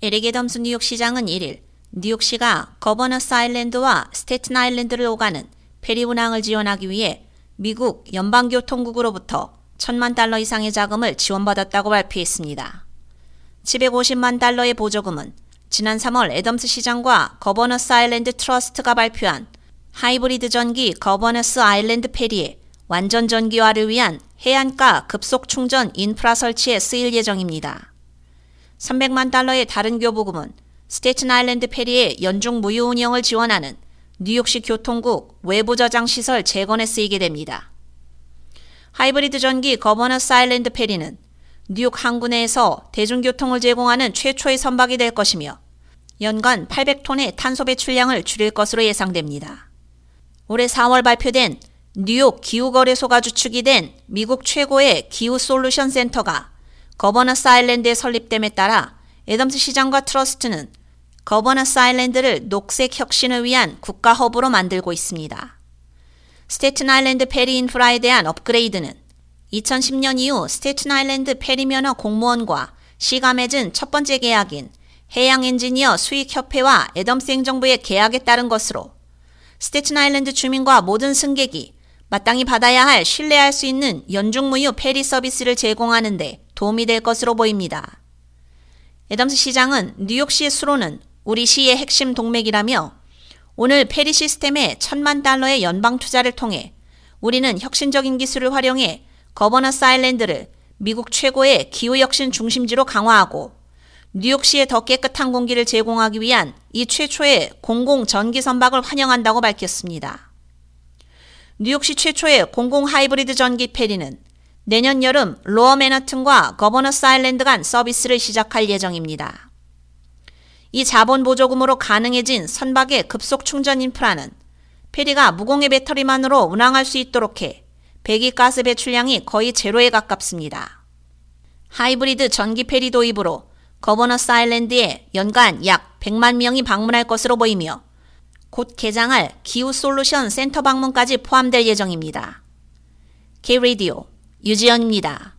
에릭 애덤스 뉴욕시장은 1일 뉴욕시가 거버너스 아일랜드와 스테튼 아일랜드를 오가는 페리 운항을 지원하기 위해 미국 연방교통국으로부터 천만 달러 이상의 자금을 지원받았다고 발표했습니다. 750만 달러의 보조금은 지난 3월 애덤스 시장과 거버너스 아일랜드 트러스트가 발표한 하이브리드 전기 거버너스 아일랜드 페리의 완전 전기화를 위한 해안가 급속 충전 인프라 설치에 쓰일 예정입니다. 300만 달러의 다른 교부금은 스테튼 아일랜드 페리의 연중 무휴 운영을 지원하는 뉴욕시 교통국 외부 저장 시설 재건에 쓰이게 됩니다. 하이브리드 전기 거버너스 아일랜드 페리는 뉴욕 항구 내에서 대중교통을 제공하는 최초의 선박이 될 것이며 연간 800톤의 탄소 배출량을 줄일 것으로 예상됩니다. 올해 4월 발표된 뉴욕 기후거래소가 주축이 된 미국 최고의 기후 솔루션 센터가 거버너스 아일랜드에 설립됨에 따라 애덤스 시장과 트러스트는 거버너스 아일랜드를 녹색 혁신을 위한 국가 허브로 만들고 있습니다. 스테튼 아일랜드 페리 인프라에 대한 업그레이드는 2010년 이후 스테튼 아일랜드 페리 면허 공무원과 시가 맺은 첫 번째 계약인 해양 엔지니어 수익협회와 애덤스 행정부의 계약에 따른 것으로 스테튼 아일랜드 주민과 모든 승객이 마땅히 받아야 할 신뢰할 수 있는 연중무휴 페리 서비스를 제공하는데 도움이 될 것으로 보입니다. 애덤스 시장은 뉴욕시의 수로는 우리 시의 핵심 동맥이라며 오늘 페리 시스템에 천만 달러의 연방 투자를 통해 우리는 혁신적인 기술을 활용해 거버너스 아일랜드를 미국 최고의 기후 혁신 중심지로 강화하고 뉴욕시에 더 깨끗한 공기를 제공하기 위한 이 최초의 공공 전기 선박을 환영한다고 밝혔습니다. 뉴욕시 최초의 공공 하이브리드 전기 페리는 내년 여름 로어 맨하튼과 거버너스 아일랜드 간 서비스를 시작할 예정입니다. 이 자본 보조금으로 가능해진 선박의 급속 충전 인프라는 페리가 무공해 배터리만으로 운항할 수 있도록 해 배기가스 배출량이 거의 제로에 가깝습니다. 하이브리드 전기 페리 도입으로 거버너스 아일랜드에 연간 약 100만 명이 방문할 것으로 보이며 곧 개장할 기후 솔루션 센터 방문까지 포함될 예정입니다. K-Radio 유지연입니다.